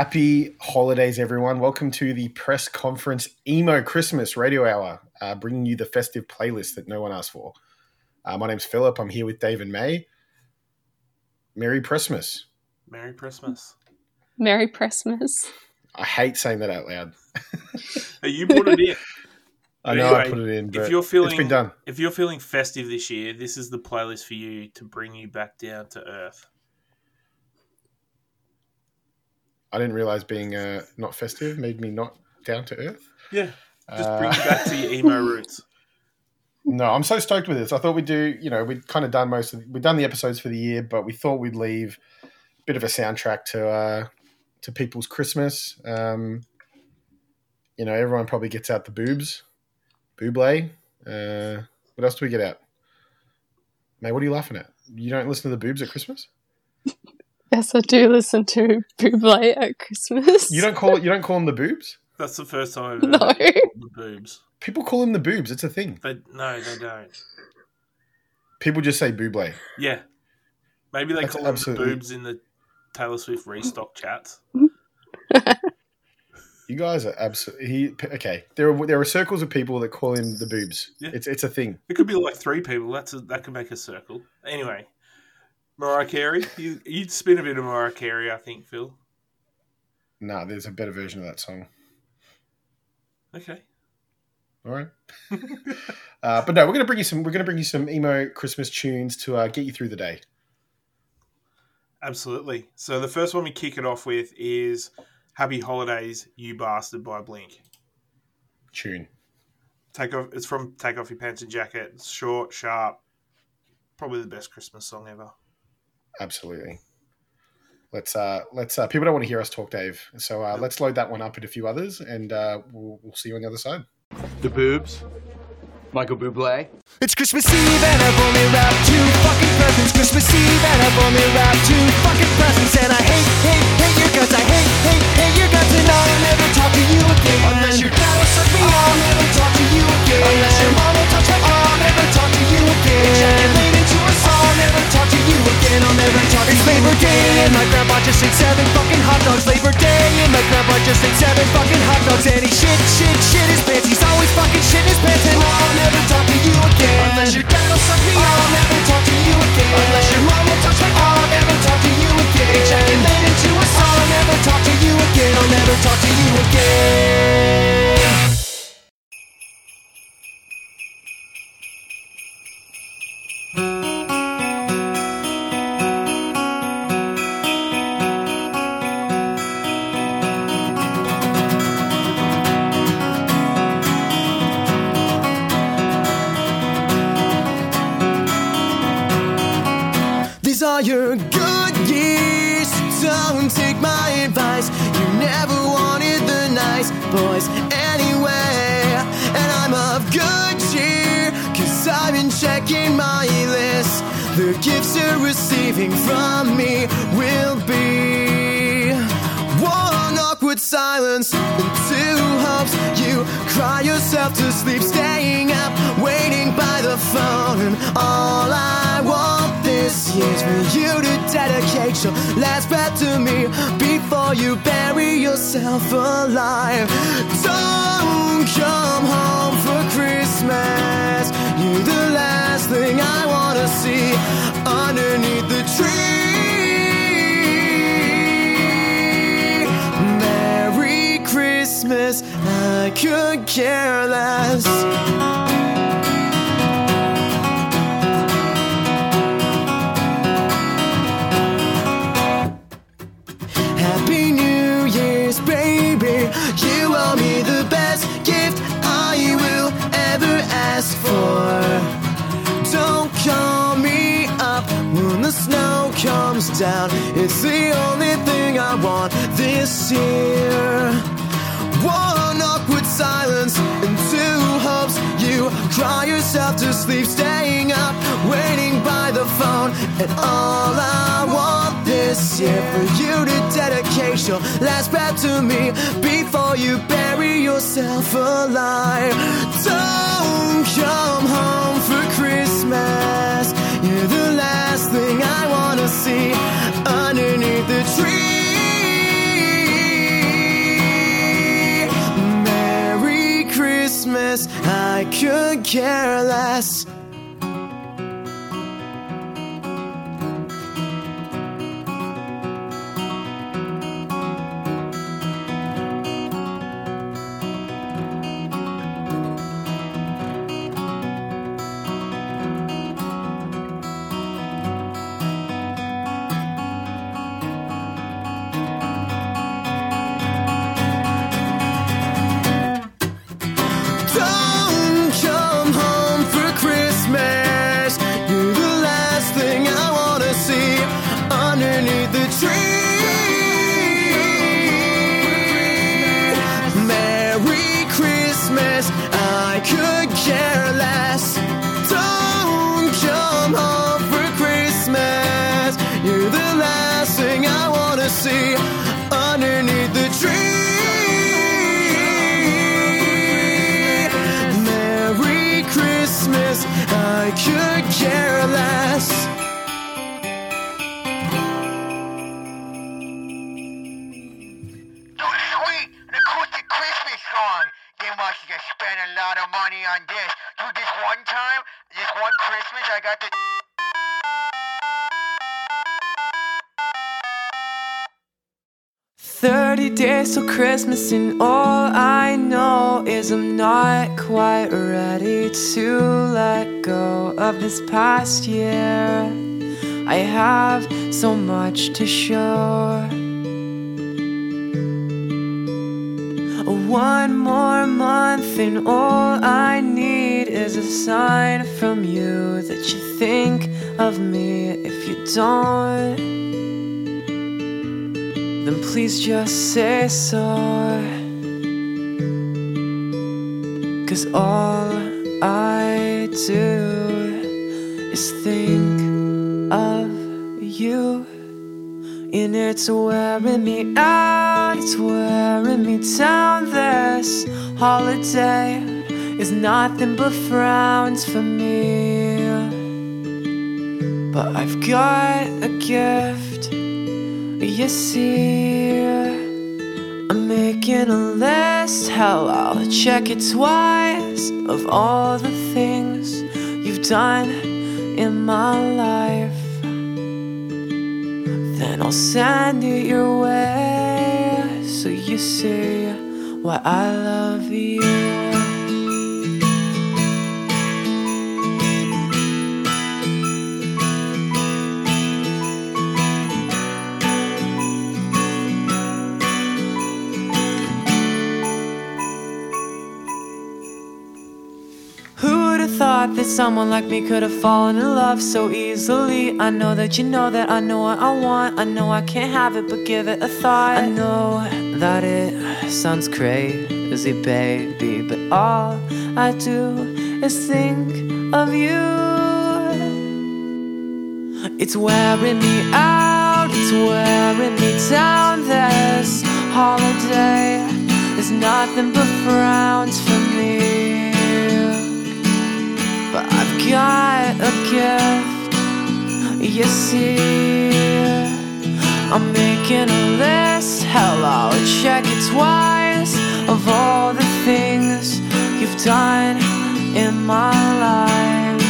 Happy holidays, everyone. Welcome to the press conference emo Christmas radio hour, uh, bringing you the festive playlist that no one asked for. Uh, my name's Philip. I'm here with Dave and May. Merry Christmas. Merry Christmas. Merry Christmas. I hate saying that out loud. Hey, you put it in. I know I put it in, but if you're feeling it's been done. if you're feeling festive this year, this is the playlist for you to bring you back down to earth. I didn't realize being uh, not festive made me not down to earth. Yeah, just Uh, bring you back to your emo roots. No, I'm so stoked with this. I thought we'd do, you know, we'd kind of done most of, we'd done the episodes for the year, but we thought we'd leave a bit of a soundtrack to, uh, to people's Christmas. Um, you know, everyone probably gets out the boobs, Buble. Uh, what else do we get out? Mate, what are you laughing at? You don't listen to the boobs at Christmas? Yes, I do listen to Buble at Christmas. You don't call it, you don't call them the boobs? That's the first time I've ever No. heard the boobs. People call them the boobs. It's a thing. They, no, they don't. People just say Buble. Yeah, maybe they That's call them absolutely- boobs in the Taylor Swift restock chats. You guys are absolutely he, okay. There are there are circles of people that call him the boobs. Yeah. It's it's a thing. It could be like three people. That's a, that could make a circle. Anyway, Mariah Carey. You you'd spin a bit of Mariah Carey, I think, Phil. Nah, there's a better version of that song. Okay. All right. uh, but no, we're gonna bring you some. We're gonna bring you some emo Christmas tunes to uh, get you through the day. Absolutely. So the first one we kick it off with is "Happy Holidays, You Bastard" by Blink. Tune. Take off. It's from "Take Off Your Pants and Jacket." It's short, sharp. Probably the best Christmas song ever. Absolutely. Let's uh let's uh people don't want to hear us talk, Dave. So uh, let's load that one up and a few others, and uh, we'll we'll see you on the other side. The boobs. Michael Bublé. It's Christmas Eve and I've only wrapped two fucking presents. Christmas Eve and I've only wrapped two fucking presents. And I hate, hate, hate your guts. I hate, hate, hate your guts. And I'll never talk to you again. Unless your dad will suck me, I'll never talk to you again. Unless your mom will touch my I'll never talk to you again. Ejaculate into a song, I'll never talk to again. I'll never talk It's Labor Day and my grandpa just ate seven fucking hot dogs. Labor Day and my grandpa just ate seven fucking hot dogs. And he shit, shit, shit his pants. He's always fucking shit his pants. And I'll never talk to you again. Unless your dad will suck me, I'll could care less. Happy New Year's, baby. You owe me the best gift I will ever ask for. Don't call me up when the snow comes down. It's the only thing I want this year. Awkward silence and two hopes. You cry yourself to sleep, staying up, waiting by the phone. And all I want this year for you to dedicate your last breath to me before you bury yourself alive. Don't come home for Christmas. You're the last thing I wanna see Christmas, I could care less. I could care less. Don't come home for Christmas. You're the last thing I wanna see underneath the tree. Merry Christmas, I could care less. Spent a lot of money on this. Dude, this one time, this one Christmas, I got the. 30 days till Christmas, and all I know is I'm not quite ready to let go of this past year. I have so much to show. One more month, and all I need is a sign from you that you think of me. If you don't, then please just say so. Cause all I do is think of you. And it's wearing me out, it's wearing me down. This holiday is nothing but frowns for me. But I've got a gift, you see. I'm making a list, hell, I'll check it twice of all the things you've done in my life. Then I'll send it your way so you see why I love you. Thought that someone like me could have fallen in love so easily? I know that you know that I know what I want. I know I can't have it, but give it a thought. I know that it sounds crazy, baby, but all I do is think of you. It's wearing me out, it's wearing me down. This holiday is nothing but frowns for me. Got a gift, you see. I'm making a list, hell, I'll check it twice of all the things you've done in my life.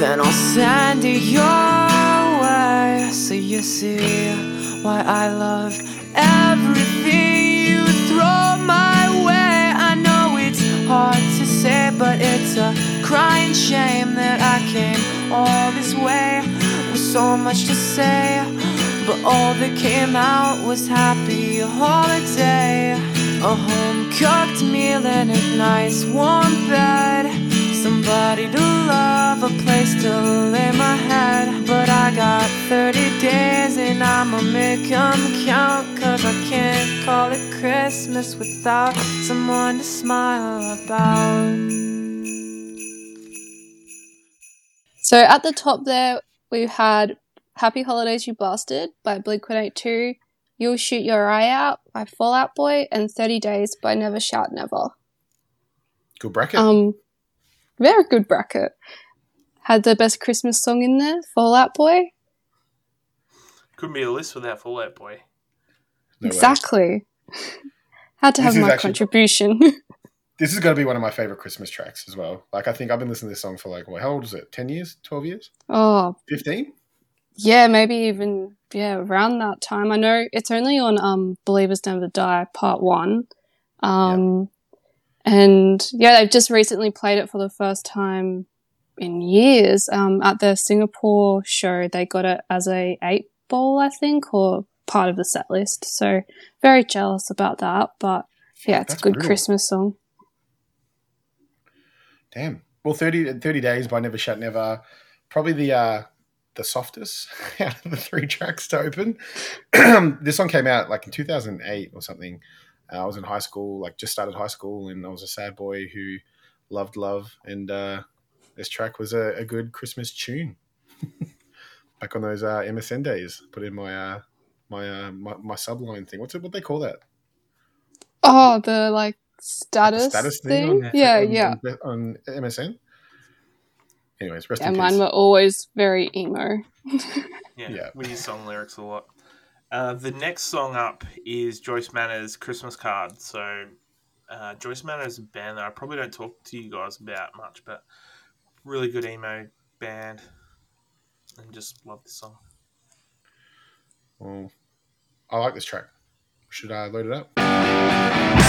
Then I'll send it your way so you see why I love everything a crying shame that I came all this way with so much to say. But all that came out was happy holiday. A home cooked meal and a nice warm bed. Somebody to love, a place to lay my head. But I got 30 days and I'ma make make 'em count. Cause I can't call it Christmas without someone to smile about. So at the top there, we had Happy Holidays You Bastard by Blink 182, You'll Shoot Your Eye Out by Fall Out Boy, and 30 Days by Never Shout Never. Good bracket. Um, very good bracket. Had the best Christmas song in there, Fall Out Boy. Couldn't be a list without Fall Out Boy. No exactly. Had to This have is my actually- contribution. this is going to be one of my favorite Christmas tracks as well. Like I think I've been listening to this song for like what? How old is it? Ten years? Twelve years? Oh, Fifteen? yeah, maybe even yeah around that time. I know it's only on um Believers Never Die Part One, um, and yeah, they've just recently played it for the first time in years. Um, at the Singapore show, they got it as a eight ball, I think, or part of the set list. So very jealous about that, but yeah, it's That's a good brutal. Christmas song. Damn. Well, 30, 30 Days by Never Shout Never, probably the uh, the softest out of the three tracks to open. this song came out like in 2008 or something. Uh, I was in high school, like just started high school, and I was a sad boy who loved love. And uh, this track was a, a good Christmas tune. Back on those uh, MSN days, put in my uh, my, uh, my my subline thing. What's it? What they call that? Oh, the like status, status thing. thing on- yeah, on, yeah. on, on MSN. Anyways, rest Yeah, in mine peace. were always very emo. Yeah, Yeah. we use song lyrics a lot. Uh, the next song up is Joyce Manor's Christmas Card. So, uh, Joyce Manor is a band that I probably don't talk to you guys about much, but really good emo band. And just love this song. Well, I like this track. Should I load it up?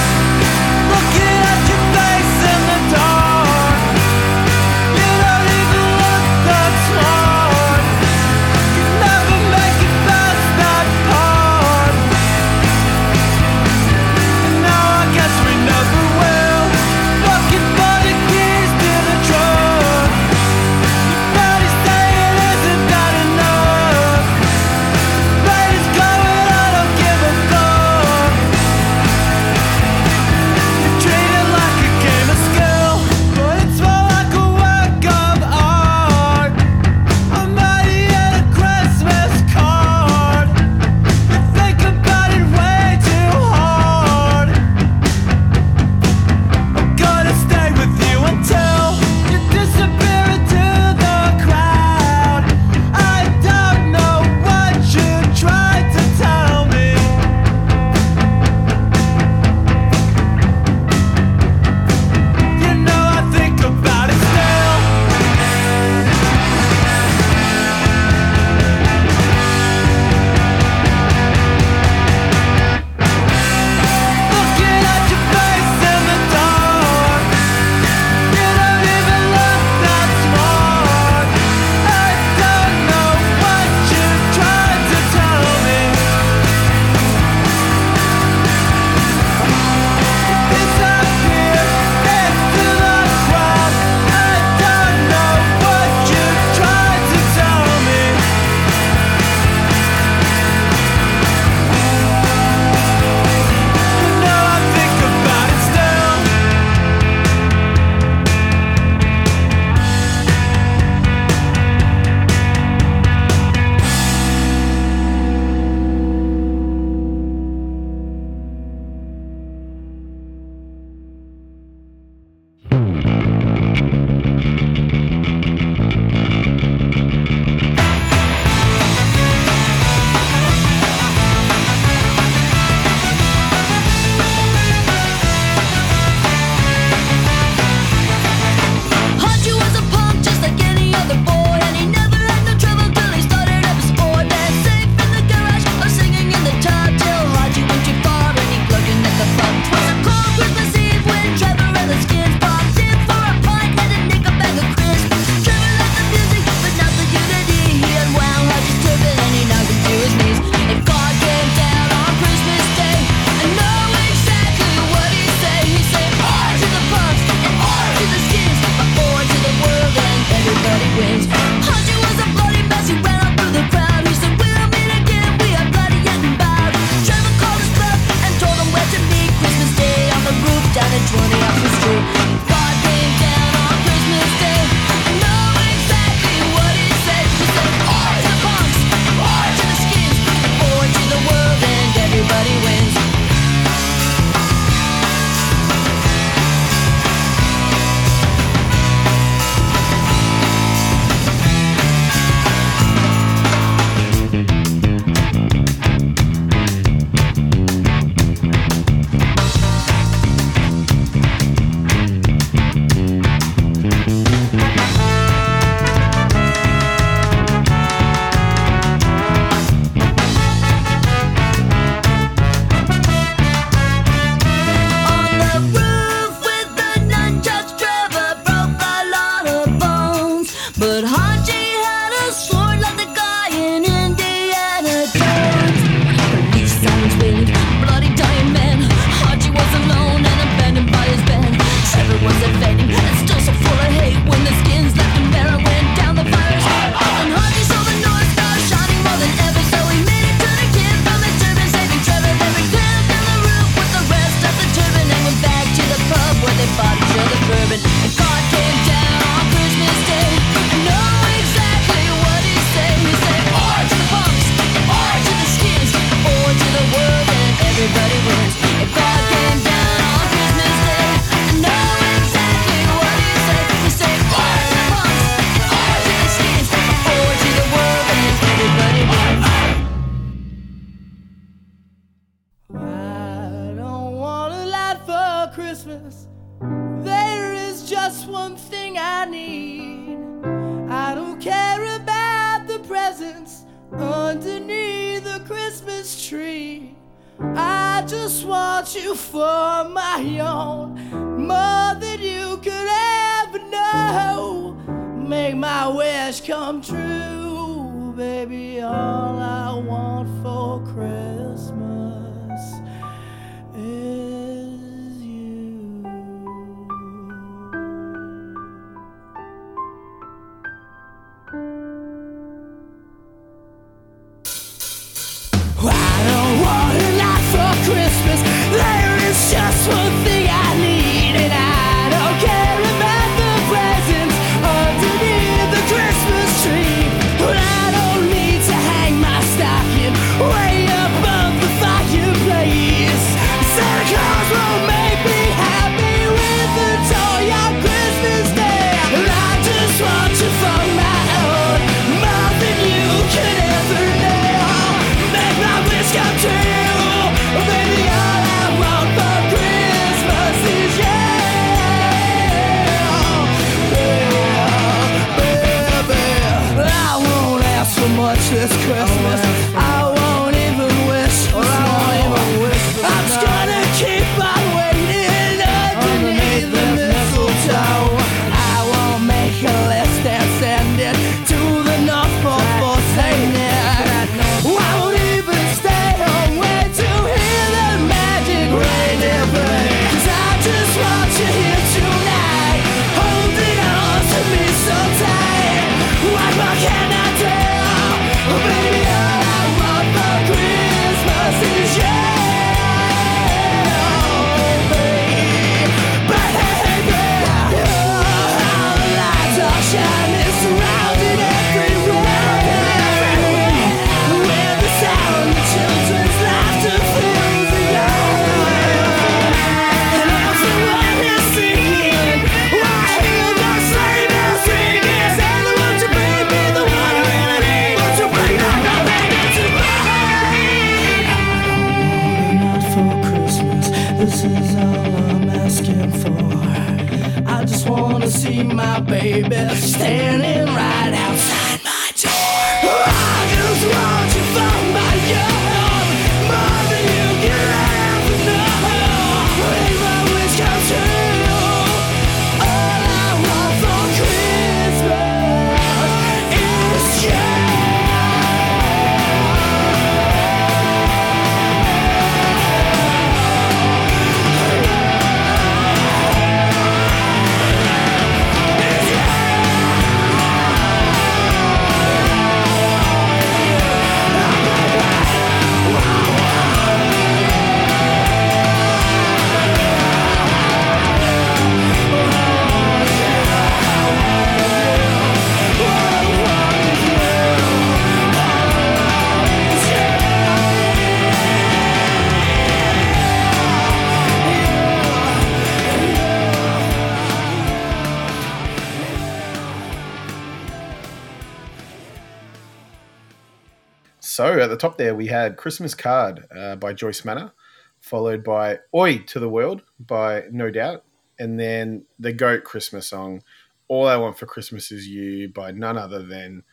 The top there, we had Christmas Card uh, by Joyce Manor, followed by Oi to the World by No Doubt, and then the GOAT Christmas song, All I Want for Christmas Is You by none other than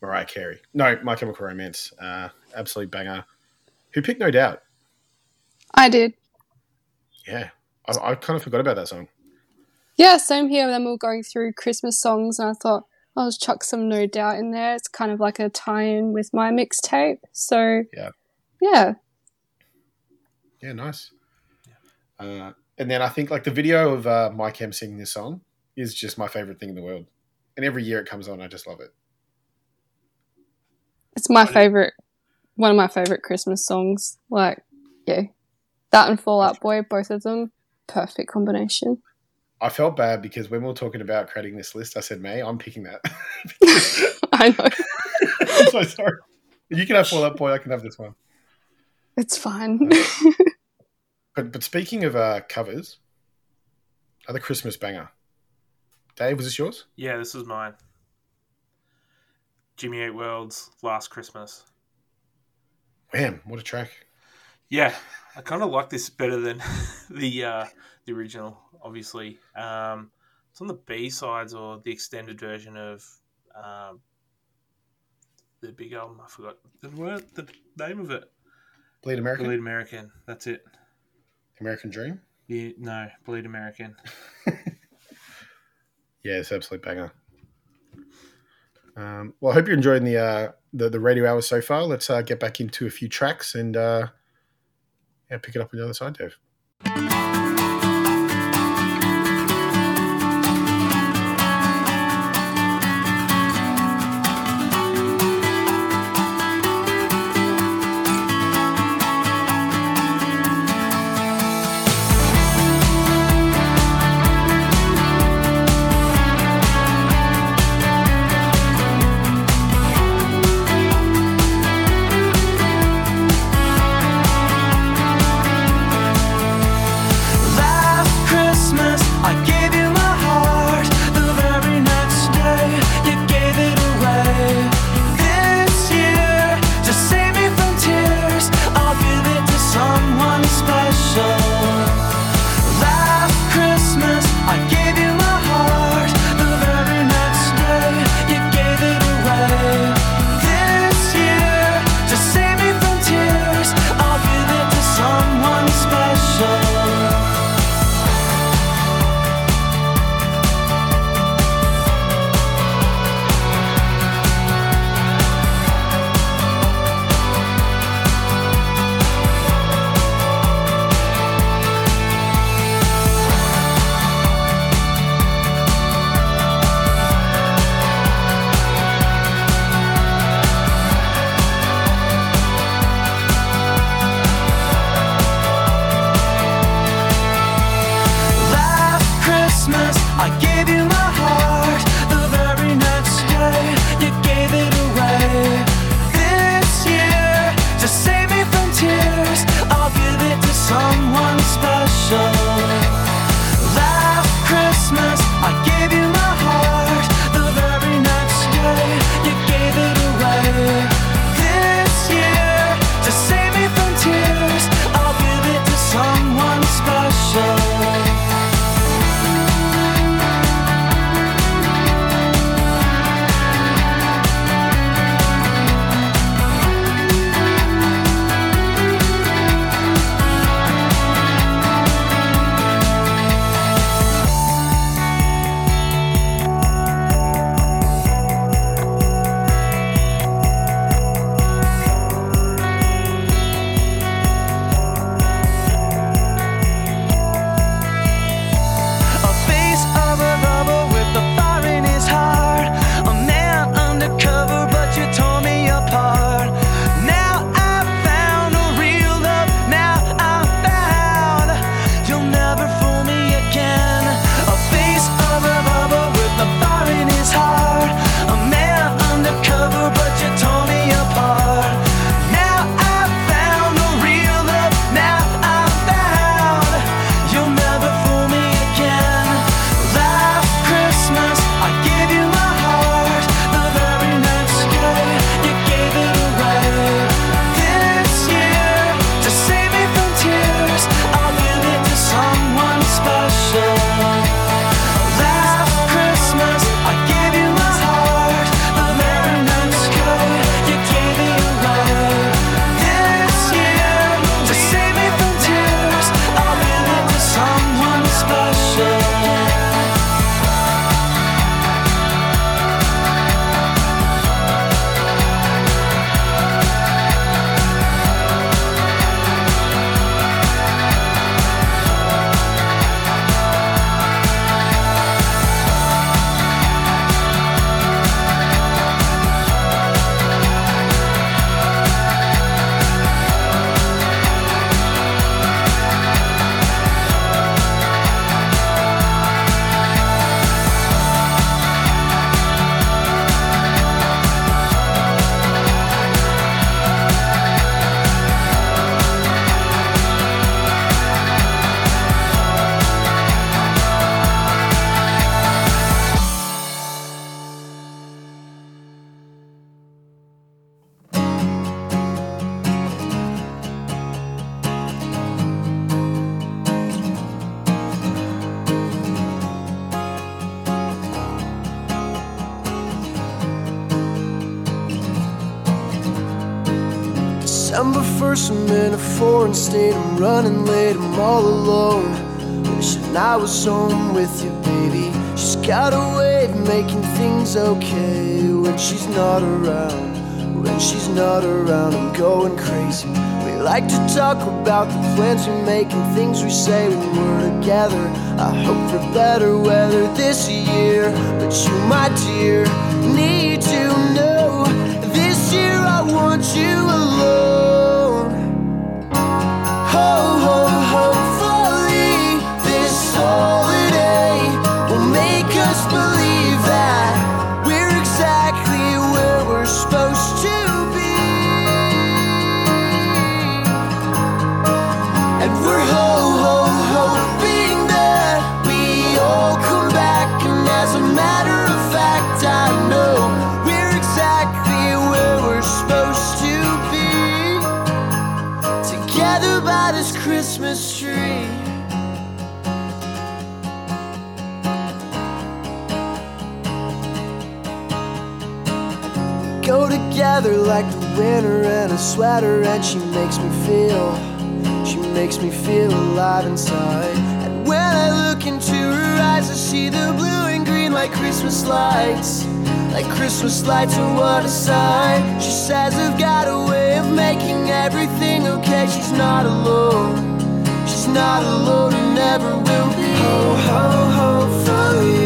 Mariah Carey. No, My Chemical Romance. Uh, absolute banger. Who picked No Doubt? I did. Yeah, I, I kind of forgot about that song. Yeah, same here. Then we were going through Christmas songs, and I thought I'll just chuck some No Doubt in there. It's kind of like a tie-in with my mixtape. So Yeah. yeah, Yeah, nice. Uh, and then I think like the video of uh, Mike M singing this song is just my favorite thing in the world. And every year it comes on, I just love it. it's my favorite, one of my favorite Christmas songs. Like, yeah, that and Fall Out Boy, both of them, perfect combination. I felt bad because when we were talking about creating this list, I said, May, I'm picking that. I know I'm so sorry. You can have Fall Out Boy, I can have this one. it's fine. But but speaking of uh, covers, other Christmas banger. Dave, was this yours? Yeah, this is mine. Jimmy Eat World's, Last Christmas. Wham, what a track. Yeah, I kind of like this better than the uh, the original, obviously. Um, it's on the B sides or the extended version of um, the big album. I forgot the word, the name of it. Bleed American, Bleed American. That's it. American Dream. Yeah, no, Bleed American. Yeah, it's an absolute banger. Um, well, I hope you're enjoying the uh, the the radio hours so far. Let's uh, get back into a few tracks and uh, yeah, pick it up on the other side, Dave. I December 1st, I'm in a foreign state. I'm running late, I'm all alone. Wishing I was home with you, baby. She's got a way of making things okay when she's not around. When she's not around, I'm going crazy. We like to talk about the plans we make and things we say when we're together. I hope for better weather this year, but you, my dear, need to know this year I want you. Hopefully this holiday like the winter and a sweater and she makes me feel she makes me feel alive inside. And when i look into her eyes i see the blue and green like christmas lights like christmas lights and what a sight she says i've got a way of making everything okay. She's not alone she's not alone and never will be. Ho ho hopefully this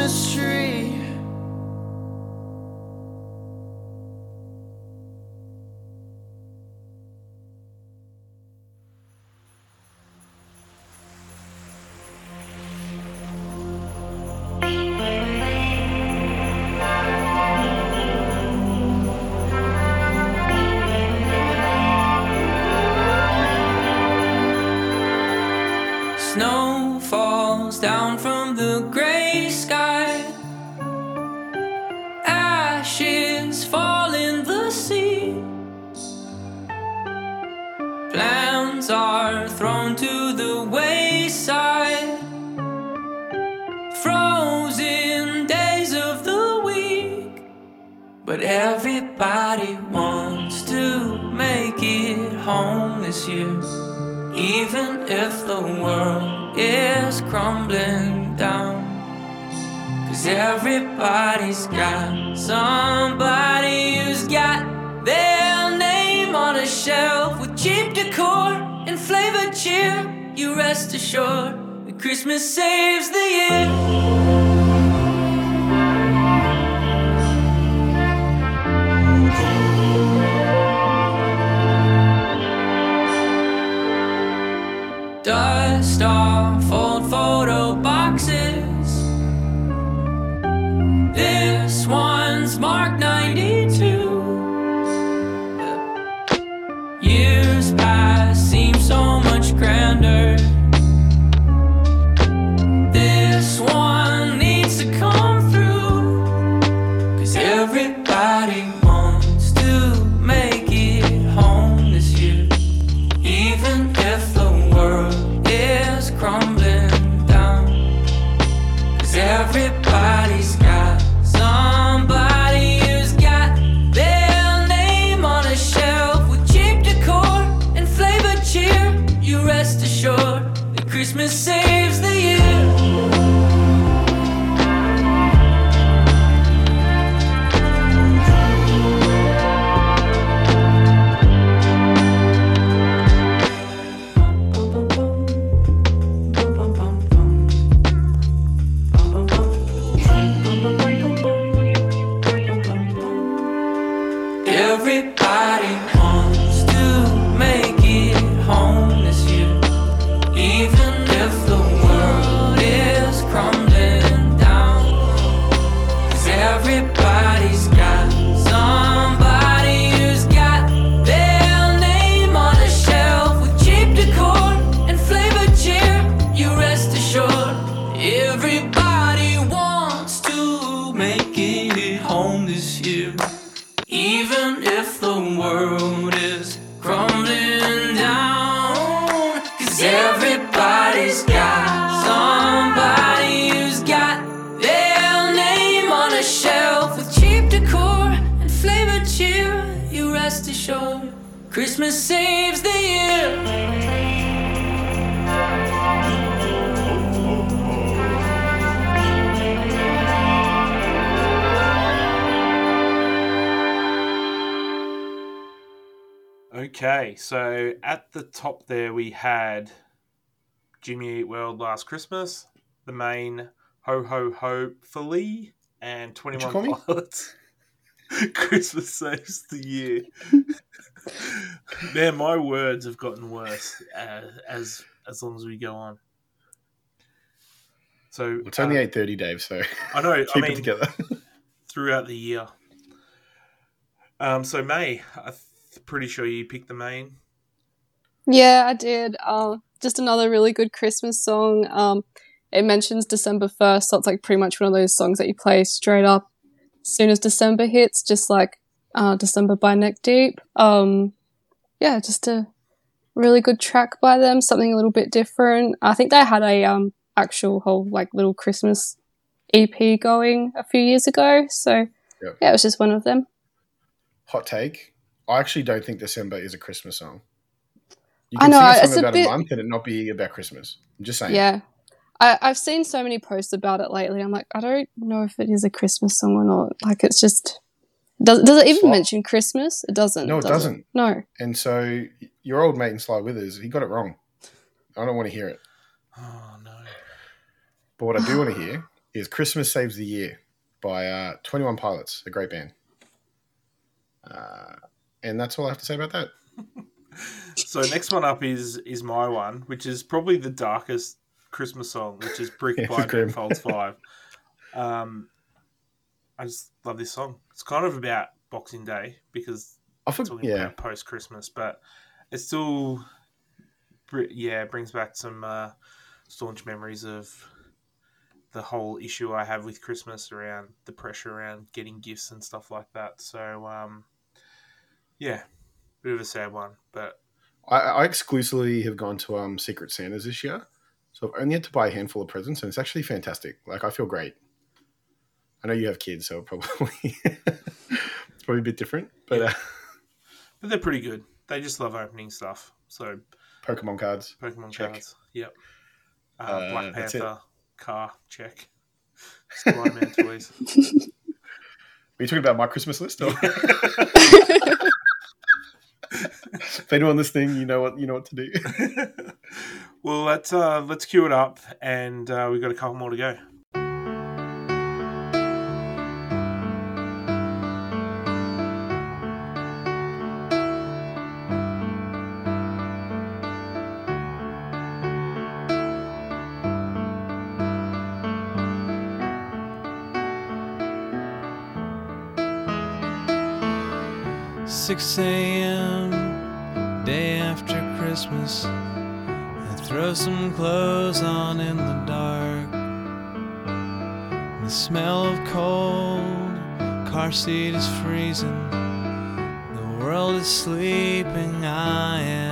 Christmas mark 9. Even if Okay, so at the top there we had Jimmy Eat World Last Christmas, the Maine Ho Ho Ho Fully, and 21? Pilots. Christmas saves the year. Man, my words have gotten worse uh, as as long as we go on. So It's only uh, eight thirty, Dave. So I know. keep I it together. throughout the year. Um, so May, I'm pretty sure you picked the Maine. Yeah, I did. Um, just another really good Christmas song. Um, it mentions December 1st, so it's like pretty much one of those songs that you play straight up as soon as December hits, just like uh, December by Neck Deep. Um, yeah, just a really good track by them, something a little bit different. I think they had a um, actual whole like little Christmas EP going a few years ago, so Yep. yeah, it was just one of them. Hot take. I actually don't think December is a Christmas song. You I can know, sing a it's song a about bit- a month and it not be about Christmas. I'm just saying. Yeah. I, I've seen so many posts about it lately. I'm like, I don't know if it is a Christmas song or not. Like, it's just. Does, does it even Slop. mention Christmas? It doesn't. No, it does doesn't. No. And so your old mate in Sly Withers, he got it wrong. I don't want to hear it. Oh no. But what I do want to hear is Christmas Saves the Year by uh, 21 Pilots, a great band. Uh, and that's all I have to say about that. So next one up is is my one, which is probably the darkest Christmas song, which is "Brick" Yeah, by grim. Folds Five. Um, I just love this song. It's kind of about Boxing Day because I it's thought, talking yeah, about post Christmas, but it still, yeah, brings back some uh, staunch memories of the whole issue I have with Christmas around the pressure around getting gifts and stuff like that. So, um, yeah, bit of a sad one, but I, I exclusively have gone to um, Secret Santas this year. So I've only had to buy a handful of presents, and it's actually fantastic. Like, I feel great. I know you have kids, so probably it's probably a bit different, but uh, but they're pretty good. They just love opening stuff. So Pokemon cards. Pokemon Check. cards, yep. Uh, Uh, Black. Panther car, check. Spider Man toys. Are you talking about my Christmas list? Or? if anyone listening, you know what you know what to do. well, let's uh, let's cue it up, and uh, we've got a couple more to go. Six a.m. Christmas. I throw some clothes on in the dark. The smell of cold, car seat is freezing. The world is sleeping. I am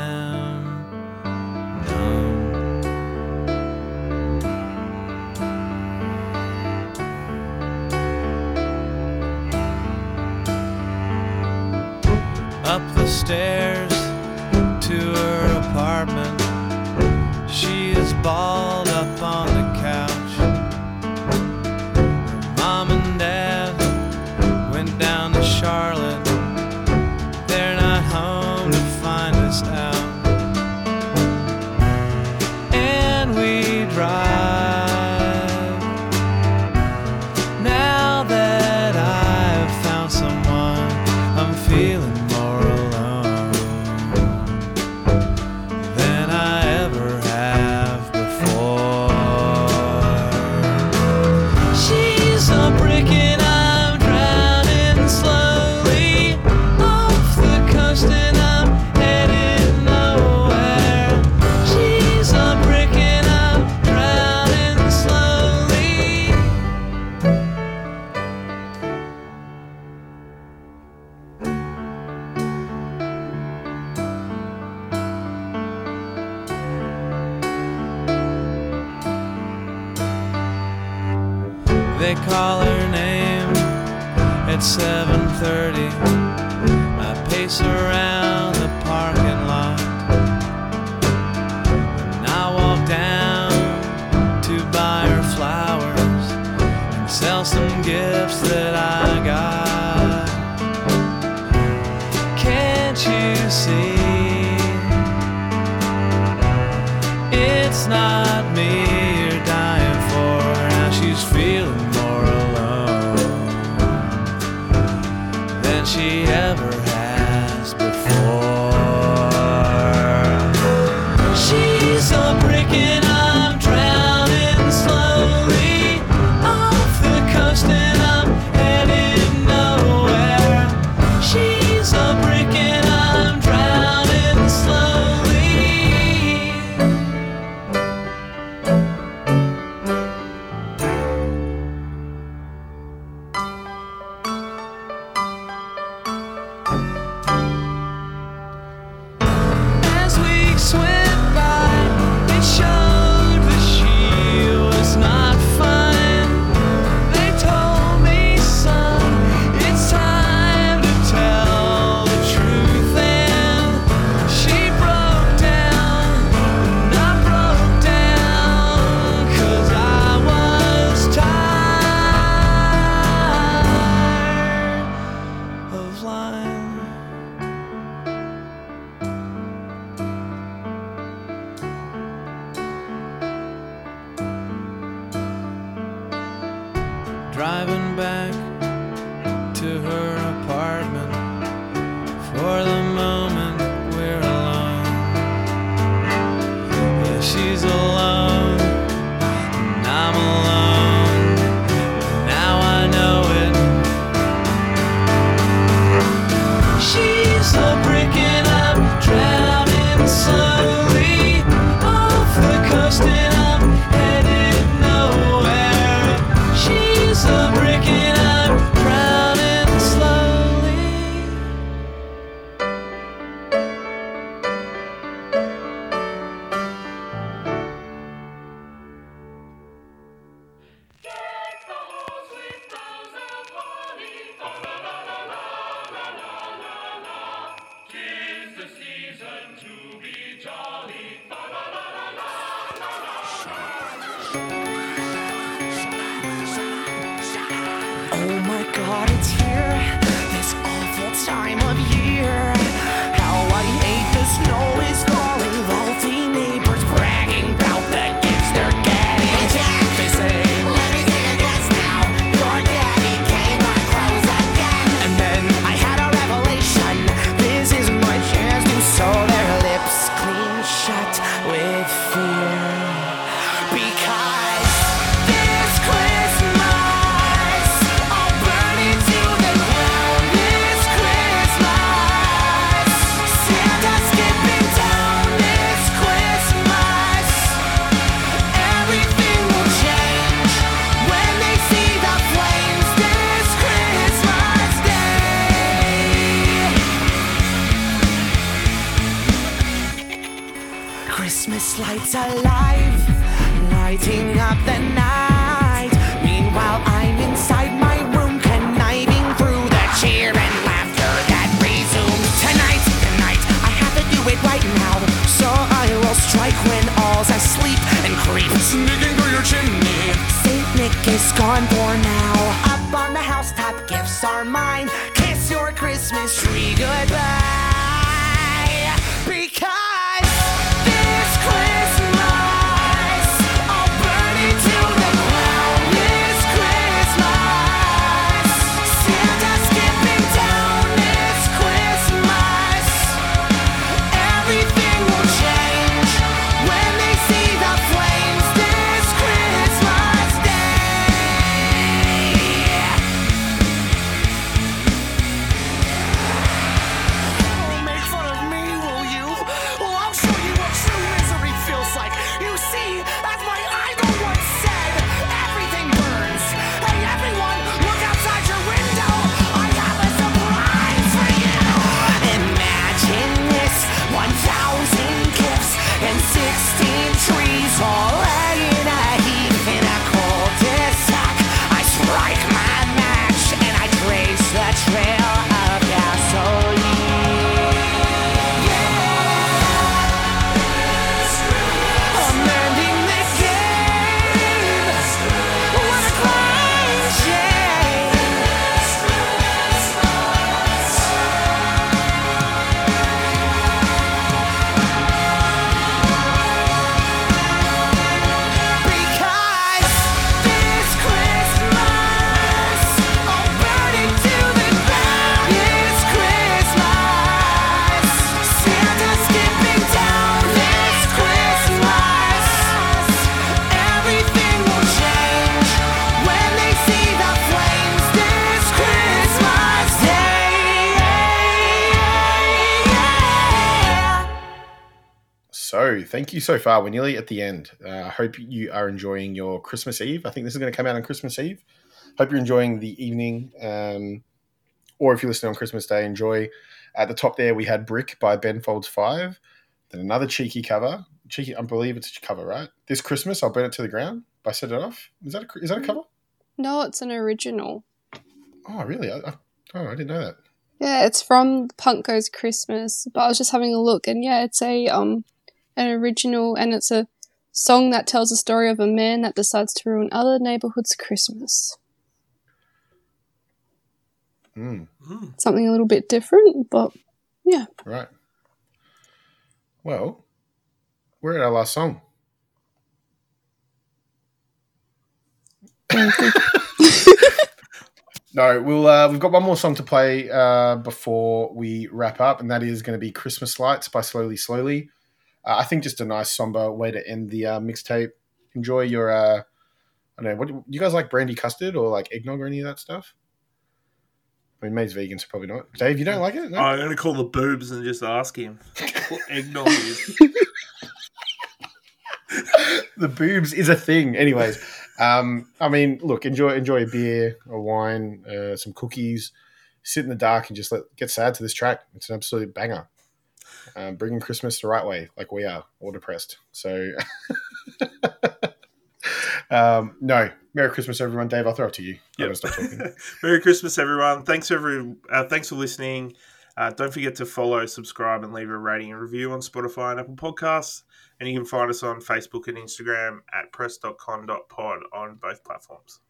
Oh my god, it's here. This awful time of year. is gone for now. Thank you so far. We're nearly at the end. Uh, I hope you are enjoying your Christmas Eve. I think this is going to come out on Christmas Eve. Hope you're enjoying the evening. Um, or if you're listening on Christmas Day, enjoy. At the top there, we had Brick by Ben Folds 5. Then another cheeky cover. Cheeky, I believe it's a cover, right? This Christmas, I'll burn it to the ground by Set It Off. Is that a, is that a cover? No, it's an original. Oh, really? I, I, oh, I didn't know that. Yeah, it's from Punk Goes Christmas. But I was just having a look, and yeah, it's a um an original, and it's a song that tells the story of a man that decides to ruin other neighborhoods' Christmas. Mm, Mm. Something a little bit different, but yeah. right. Well, we're at our last song. No, we'll uh, we've got one more song to play uh, before we wrap up, and that is going to be "Christmas Lights" by Slowly Slowly. Uh, I think just a nice somber way to end the uh, mixtape. Enjoy your, uh, I don't know, what do you guys like? Brandy custard or like eggnog or any of that stuff? I mean, May's vegan, so probably not. Dave, you don't like it? No? I'm going to call the boobs and just ask him what eggnog is. the boobs is a thing. Anyways, um, I mean, look, enjoy enjoy a beer, a wine, uh, some cookies, sit in the dark and just let get sad to this track. It's an absolute banger. Um, bringing Christmas the right way, like we are, all depressed. So, um, no, Merry Christmas, everyone. Dave, I'll throw it to you. I'm stop talking. Merry Christmas, everyone. Thanks every uh, thanks for listening. Uh, don't forget to follow, subscribe, and leave a rating and review on Spotify and Apple Podcasts. And you can find us on Facebook and Instagram at press.con.pod on both platforms.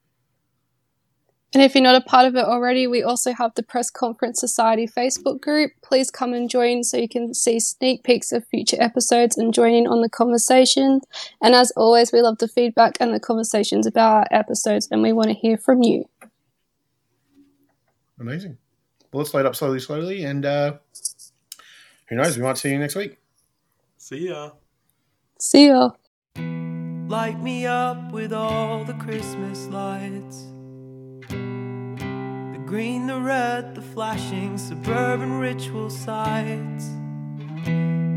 And if you're not a part of it already, we also have the Press Conference Society Facebook group. Please come and join so you can see sneak peeks of future episodes and join in on the conversation. And as always, we love the feedback and the conversations about our episodes, and we want to hear from you. Amazing. Well, let's load up slowly, slowly, and uh, who knows? We might see you next week. See ya. See ya. Light me up with all the Christmas lights. Green, the red, the flashing suburban ritual sights.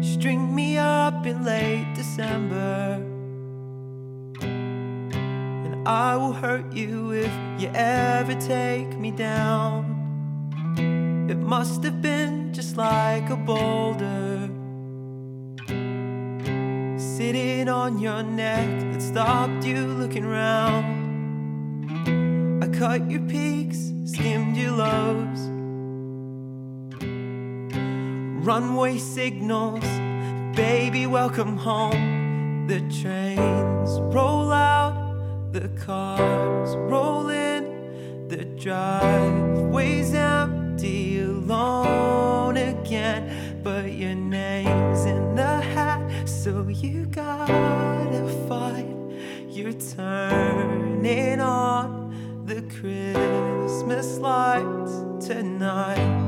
String me up in late December. And I will hurt you if you ever take me down. It must have been just like a boulder sitting on your neck that stopped you looking round. I cut your peaks, skimmed your lows. Runway signals, baby, welcome home. The trains roll out, the cars roll in, the driveway's empty, alone again. But your name's in the hat, so you gotta fight. You're turning on the Christmas lights tonight.